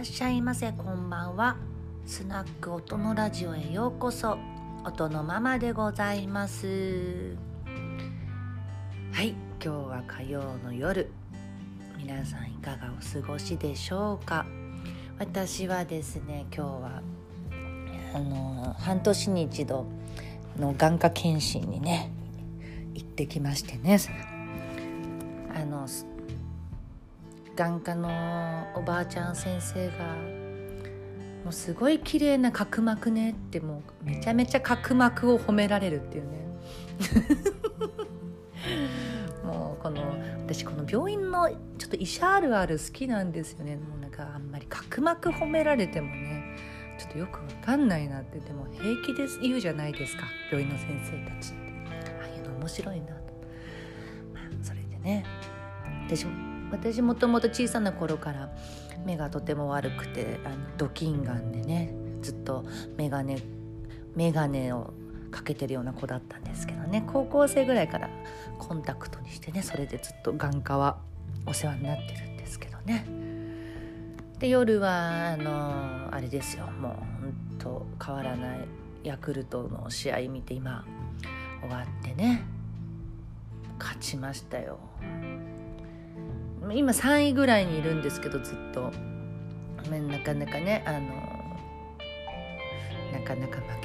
らっしゃいませこんばんは。スナック音のラジオへようこそ。音のママでございます。はい今日は火曜の夜。皆さんいかがお過ごしでしょうか？私はですね今日はあの半年に一度の眼科検診にね行ってきましてね。あの眼科のおばあちゃん先生が「もうすごい綺麗な角膜ね」ってもうめちゃめちゃ角膜を褒められるっていうね。もうこの私この病院のちょっと医者あるある好きなんですよね。もうなんかあんまり角膜褒められてもねちょっとよくわかんないなって。でも平気です言うじゃないですか。病院の先生たちって。ああいうの面白いなと、まあ、それでね。私も私もともと小さな頃から目がとても悪くてあのドキンガンでねずっと眼鏡眼鏡をかけてるような子だったんですけどね。高校生ぐらいからコンタクトにしてねそれでずっと眼科はお世話になってるんですけどね。で夜はあのあれですよ。もうほんと変わらないヤクルトの試合見て今終わってね。勝ちましたよ。今3位ぐらいにいるんですけどずっと。なかなかねあのなかなか負けない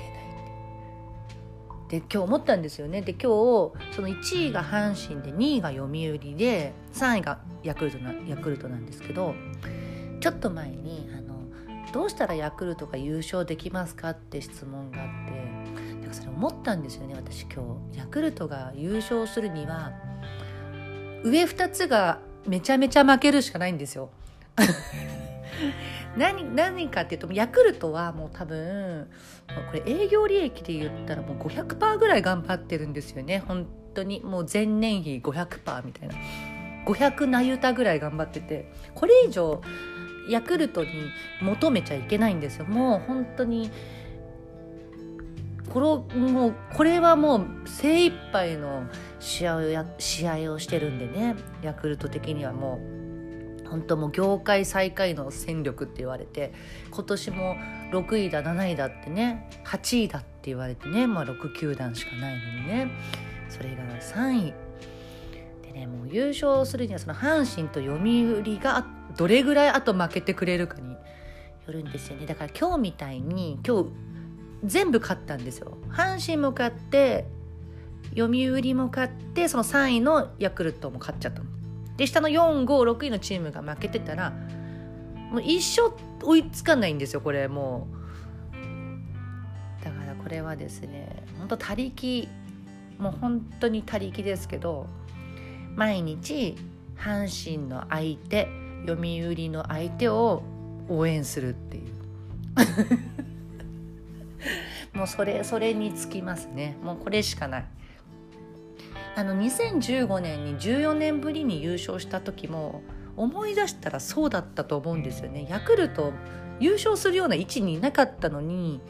で今日思ったんですよね。で今日その1位が阪神で2位が読売で3位がヤクルトなヤクルトなんですけどちょっと前にあの「どうしたらヤクルトが優勝できますか?」って質問があってなんかそれ思ったんですよね私今日。ヤクルトが優勝するには上2つがめちゃめちゃ負けるしかないんですよ。何何かっていうとヤクルトはもう多分これ営業利益で言ったらもう500%ぐらい頑張ってるんですよね。本当にもう前年比500%みたいな。500なゆたぐらい頑張ってて。これ以上ヤクルトに求めちゃいけないんですよ。もう本当にこれもうこれはもう精一杯の試合をや試合をしてるんでね。ヤクルト的にはもう本当もう業界最下位の戦力って言われて今年も6位だ7位だってね8位だって言われてね、まあ、6球団しかないのにね。それが3位。でねもう優勝するにはその阪神と読売がどれぐらいあと負けてくれるかによるんですよね。だから今日みたいに今日全部勝ったんですよ。阪神も勝って読売も勝ってその3位のヤクルトも勝っちゃったの。で下の456位のチームが負けてたらもう一生追いつかないんですよこれもう。だからこれはですね本当他力もう本当に他力ですけど毎日阪神の相手読売の相手を応援するっていう。もうそれそれにつきますね。もうこれしかない。あの2015年に14年ぶりに優勝した時も思い出したらそうだったと思うんですよね。ヤクルト優勝するような位置にいなかったのに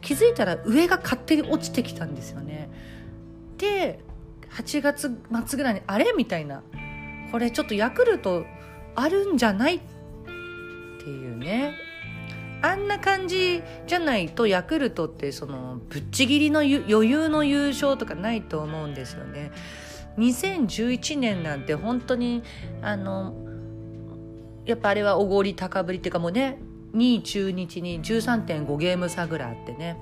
気づいたら上が勝手に落ちてきたんですよね。で8月末ぐらいにあれ？みたいな。これちょっとヤクルトあるんじゃない？っていうね。あんな感じじゃないとヤクルトってそのぶっちぎりの余裕の優勝とかないと思うんですよね。2011年なんて本当にあのやっぱあれはおごり高ぶりっていうかもうね2位中日に13.5ゲーム差ぐらいあってね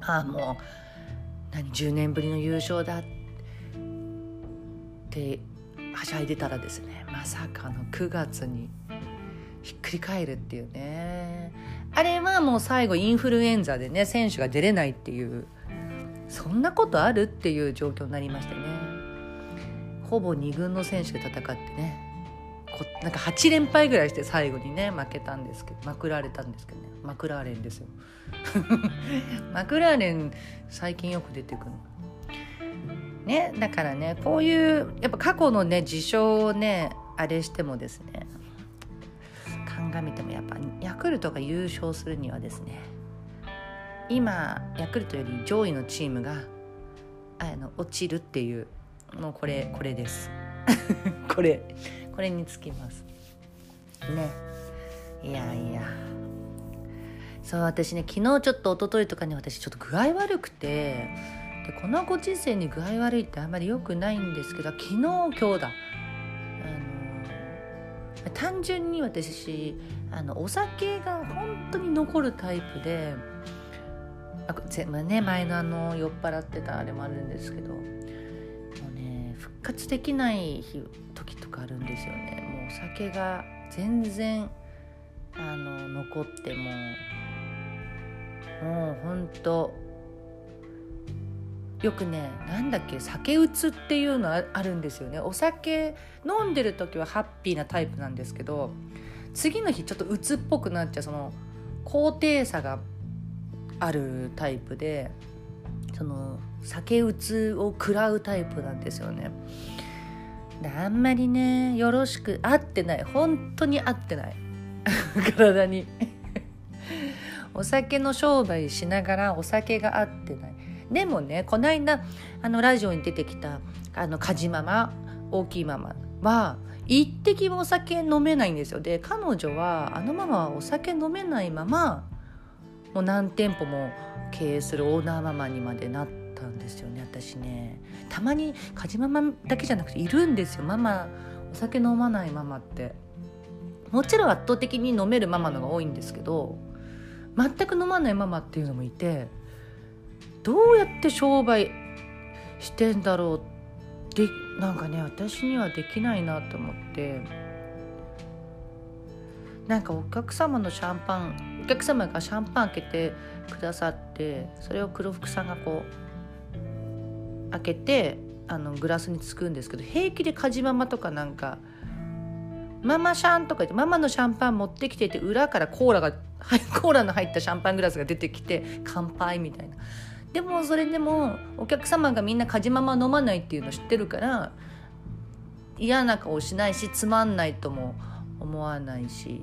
ああもう何10年ぶりの優勝だってはしゃいでたらですねまさかの9月にひっくり返るっていうねあれはもう最後インフルエンザでね選手が出れないっていうそんなことあるっていう状況になりましてね。ほぼ2軍の選手で戦ってねこなんか8連敗ぐらいして最後にね負けたんですけどまくられたんですけどね。マクラーレンですよ。マクラーレン最近よく出てくるねだからねこういうやっぱ過去のね事象をねあれしてもですね鑑みてもやっぱヤクルトが優勝するにはですね今ヤクルトより上位のチームがあの落ちるっていうもうこれこれです。これこれにつきます。ね。いやいや。そう私ね昨日ちょっと一昨日とかに私ちょっと具合悪くてでこのご時世に具合悪いってあんまり良くないんですけど昨日今日だ。単純に私あのお酒が本当に残るタイプであ、ね、前のあの酔っ払ってたあれもあるんですけどもうね復活できない日時とかあるんですよね。もうお酒が全然あの残ってももうほんとよくねなんだっけ酒うつっていうのあるんですよね。お酒飲んでる時はハッピーなタイプなんですけど次の日ちょっとうつっぽくなっちゃうその高低差があるタイプでその酒うつを食らうタイプなんですよね。あんまりねよろしく合ってない。本当に合ってない。体に。お酒の商売しながらお酒が合ってない。でもねこの間あのラジオに出てきたあのカジママ大きいママは一滴もお酒飲めないんですよ。で彼女はあのママはお酒飲めないままもう何店舗も経営するオーナーママにまでなったんですよね私ね。たまに家事ママだけじゃなくているんですよ。ママお酒飲まないママって。もちろん圧倒的に飲めるママのが多いんですけど全く飲まないママっていうのもいてどうやって商売してんだろうってなんかね私にはできないなと思ってなんかお客様のシャンパンお客様がシャンパン開けてくださってそれを黒服さんがこう開けてあのグラスにつくんですけど平気でカジママとかなんか「ママシャン」とか言ってママのシャンパン持ってきてて裏からコーラが コーラの入ったシャンパングラスが出てきて乾杯みたいな。でもそれでもお客様がみんなカジママ飲まないっていうの知ってるから嫌な顔しないしつまんないとも思わないし。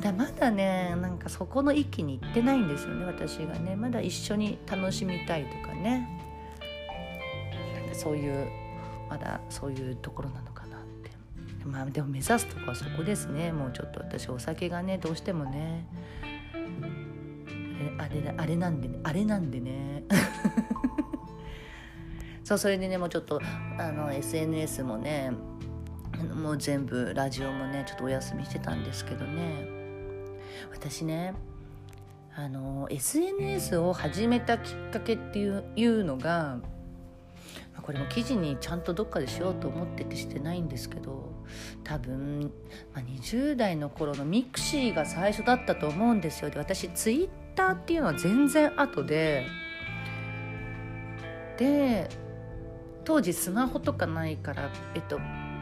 だまだねなんかそこの域に行ってないんですよね私がね。まだ一緒に楽しみたいとかね。かそういうまだそういうところなのかなって。まあでも目指すとこはそこですね。もうちょっと私お酒がねどうしてもね。あれあれなんでねあれなんでね。そうそれでねもうちょっとあの SNS もねもう全部ラジオもねちょっとお休みしてたんですけどね。私ねあの SNS を始めたきっかけっていういうのがこれも記事にちゃんとどっかでしようと思っててしてないんですけど多分、まあ、20代の頃の mixi が最初だったと思うんですよ。で私ツイッターっていうのは全然後でで当時スマホとかないから、えっと、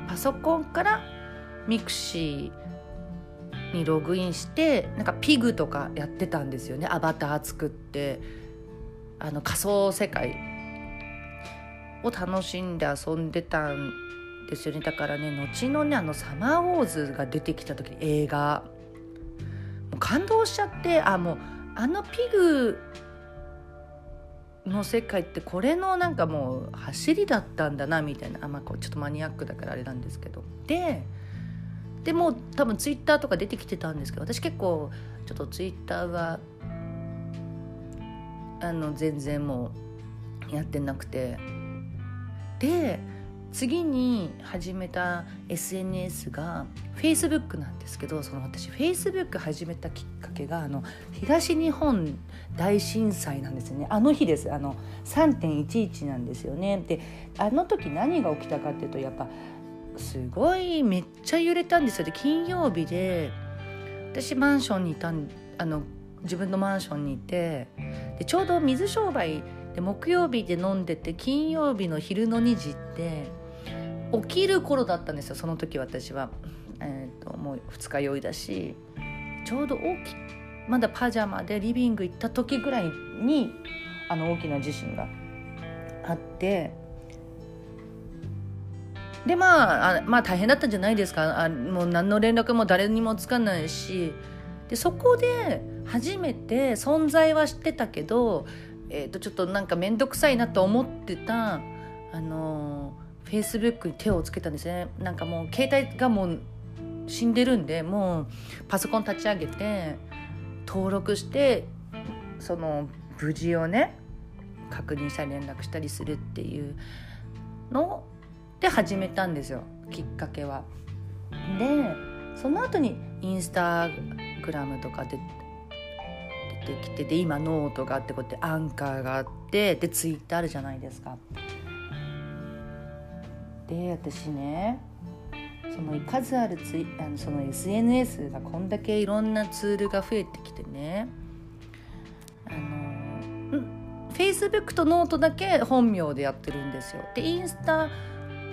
パソコンから mixi にログインしてなんかピグとかやってたんですよね。アバター作ってあの仮想世界を楽しんで遊んでたんですよね。だからね後のねあの「サマーウォーズ」が出てきた時映画。もう感動しちゃってあもうあのピグの世界ってこれのなんかもう走りだったんだなみたいなあまあこうちょっとマニアックだからあれなんですけど。ででも多分ツイッターとか出てきてたんですけど私結構ちょっとツイッターはあの全然もうやってなくて。で次に始めた SNS が Facebook なんですけどその私 Facebook 始めたきっかけがあの東日本大震災なんですよね。あの日です。あの3.11なんですよね。であの時何が起きたかっていうとやっぱすごいめっちゃ揺れたんですよ。で金曜日で私マンションにいたんあの自分のマンションにいてでちょうど水商売で木曜日で飲んでて金曜日の昼の2時って起きる頃だったんですよその時私は、えーと、もう二日酔いだしちょうど大きまだパジャマでリビング行った時ぐらいにあの大きな地震があってでまああまあ大変だったんじゃないですか。あもう何の連絡も誰にもつかないし。でそこで初めて存在は知ってたけど、えー、とちょっとなんか面倒くさいなと思ってたあのフェイスブックに手をつけたんですねなんかもう携帯がもう死んでるんでもうパソコン立ち上げて登録してその無事をね確認したり連絡したりするっていうので始めたんですよきっかけは。でその後にインスタグラムとかで出てきてで今ノートがあってこうやってアンカーがあってでツイッターあるじゃないですか。で私ねその数あるツイあのその SNS がこんだけいろんなツールが増えてきてねあのフェイスブックとノートだけ本名でやってるんですよ。でインスタ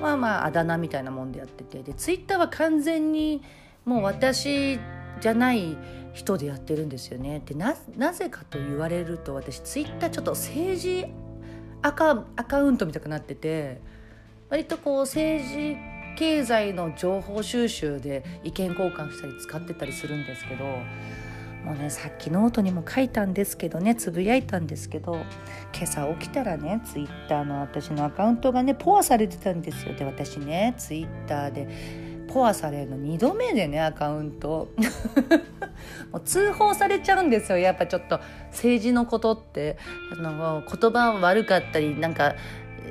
はまああだ名みたいなもんでやっててでツイッターは完全にもう私じゃない人でやってるんですよね。でなぜかと言われると私ツイッターちょっと政治アカアカウントみたくなってて割とこう政治経済の情報収集で意見交換したり使ってたりするんですけどもうねさっきノートにも書いたんですけどねつぶやいたんですけど今朝起きたらねツイッターの私のアカウントがねポアされてたんですよ。で私ねツイッターでポアされるの2度目でねアカウント。もう通報されちゃうんですよ。やっぱちょっと政治のことって。あの言葉悪かったりなんか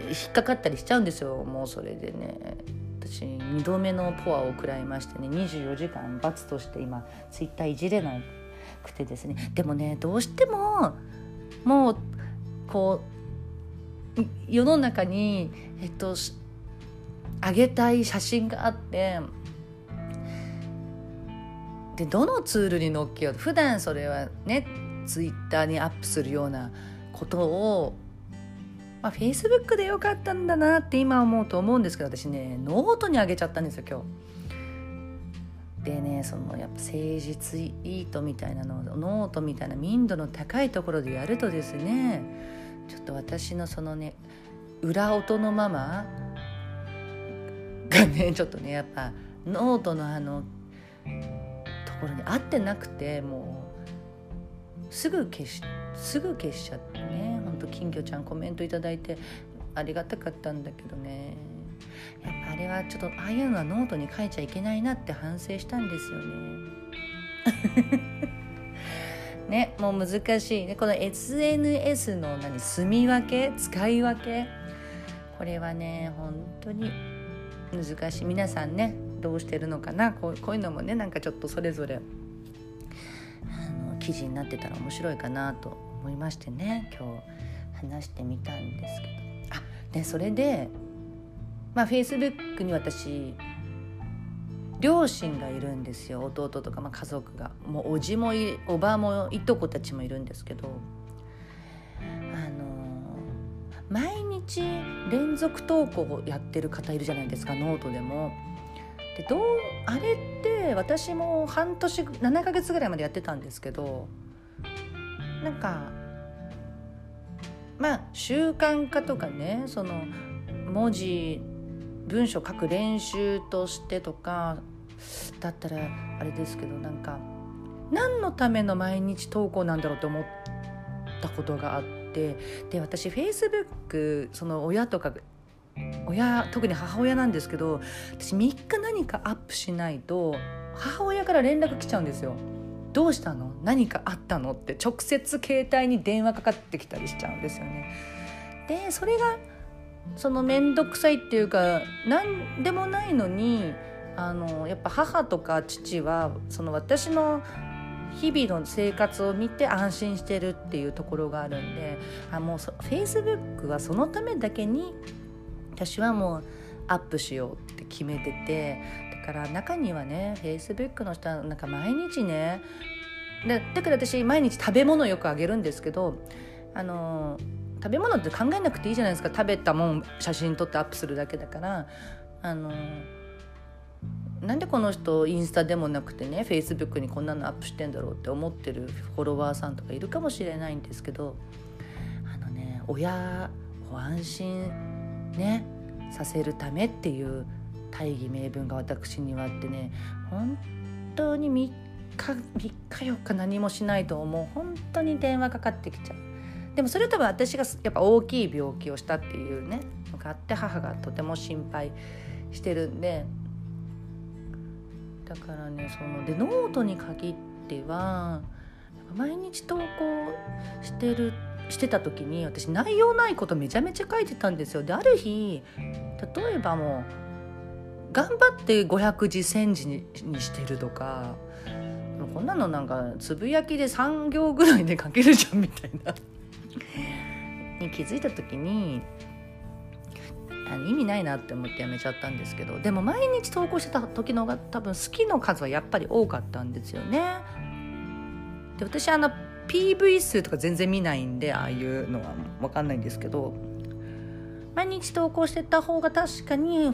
引っかかったりしちゃうんですよもうそれでね。私2度目のポアを食らいましてね24時間罰として今ツイッターいじれなくてですね。でもねどうしてももうこう世の中にえっと上げたい写真があってでどのツールに載っけよう普段それはねツイッターにアップするようなことをまあ、Facebook でよかったんだなって今思うと思うんですけど私ねノートにあげちゃったんですよ今日。でねそのやっぱ誠実イートみたいなのノートみたいな民度の高いところでやるとですねちょっと私のそのね裏音のママがねちょっとねやっぱノートのあのところに合ってなくてもうすぐ消しすぐ消しちゃってねと金魚ちゃんコメント頂いてありがたかったんだけどね。やっぱあれはちょっとああいうのはノートに書いちゃいけないなって反省したんですよね。ねもう難しいね。この SNS の何住み分け？使い分け？これはね本当に難しい。皆さんねどうしてるのかな？こうこういうのもねなんかちょっとそれぞれあの記事になってたら面白いかなと思いましてね今日。話してみたんですけど。あでそれでまあフェイスブックに私両親がいるんですよ。弟とか、まあ、家族が。もうおじもいおばもいとこたちもいるんですけど。あの毎日連続投稿をやってる方いるじゃないですかノートでも。でどうあれって私も半年7ヶ月ぐらいまでやってたんですけどなんかまあ習慣化とかねその文字文章書く練習としてとかだったらあれですけどなんか何のための毎日投稿なんだろうと思ったことがあってで私フェイスブックその親とか親特に母親なんですけど私3日何かアップしないと母親から連絡来ちゃうんですよ。どうしたの？何かあったの？って直接携帯に電話かかってきたりしちゃうんですよね。でそれがその面倒くさいっていうか何でもないのにあのやっぱ母とか父はその私の日々の生活を見て安心してるっていうところがあるんであもうフェイスブックはそのためだけに私はもうアップしようって決めててから中にはねフェイスブックの人はなんか毎日ねでだから私毎日食べ物よくあげるんですけどあの食べ物って考えなくていいじゃないですか。食べたもん写真撮ってアップするだけだから。あのなんでこの人インスタでもなくてねフェイスブックにこんなのアップしてんだろうって思ってるフォロワーさんとかいるかもしれないんですけどあのね親を安心ねさせるためっていう大義名分が私にはあってね本当に3日3日4日何もしないともう本当に電話かかってきちゃう。でもそれとは私がやっぱ大きい病気をしたっていうねのがあって母がとても心配してるんで。だからねそのでノートに限っては毎日投稿してるしてた時に私内容ないことめちゃめちゃ書いてたんですよ。である日例えばもう頑張って500字1000字にしてるとかこんなのなんかつぶやきで3行ぐらいで書けるじゃんみたいなに気づいた時にあ意味ないなって思ってやめちゃったんですけどでも毎日投稿してた時の方が多分好きの数はやっぱり多かったんですよね。で私あの PV 数とか全然見ないんでああいうのは分かんないんですけど毎日投稿してた方が確かに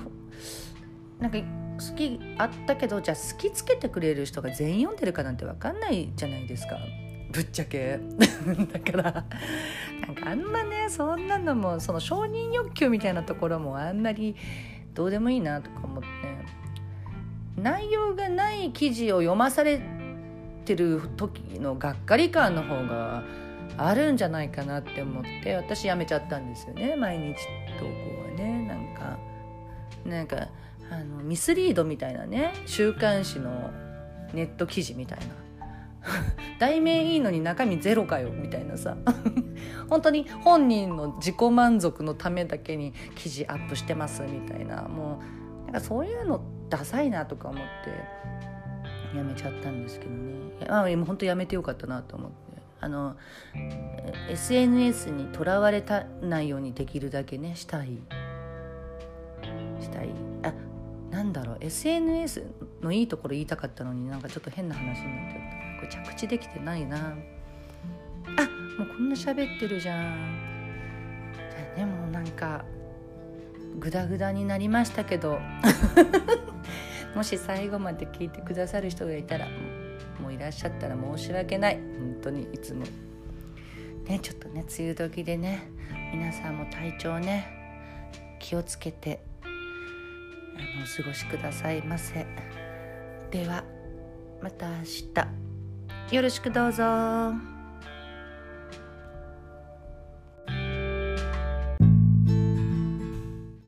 なんか好きあったけどじゃあ好きつけてくれる人が全員読んでるかなんて分かんないじゃないですか。ぶっちゃけ。だからなんかあんまねそんなのもその承認欲求みたいなところもあんまりどうでもいいなとか思って。内容がない記事を読まされてる時のがっかり感の方があるんじゃないかなって思って私やめちゃったんですよね毎日投稿はね。なんかなんかあのミスリードみたいなね週刊誌のネット記事みたいな。題名いいのに中身ゼロかよみたいなさ。本当に本人の自己満足のためだけに記事アップしてますみたいな。もうなんかそういうのダサいなとか思ってやめちゃったんですけどね。あもう本当やめてよかったなと思って。あの SNS にとらわれたないようにできるだけねしたい。したい。なんだろう SNS のいいところ言いたかったのになんかちょっと変な話になっちゃった。これ着地できてないな。あもうこんな喋ってるじゃん。でもなんかグダグダになりましたけど。もし最後まで聞いてくださる人がいたらもういらっしゃったら申し訳ない。本当にいつも。ねちょっとね梅雨時でね皆さんも体調ね気をつけてあのお過ごしくださいませではまた明日よろしくどうぞ。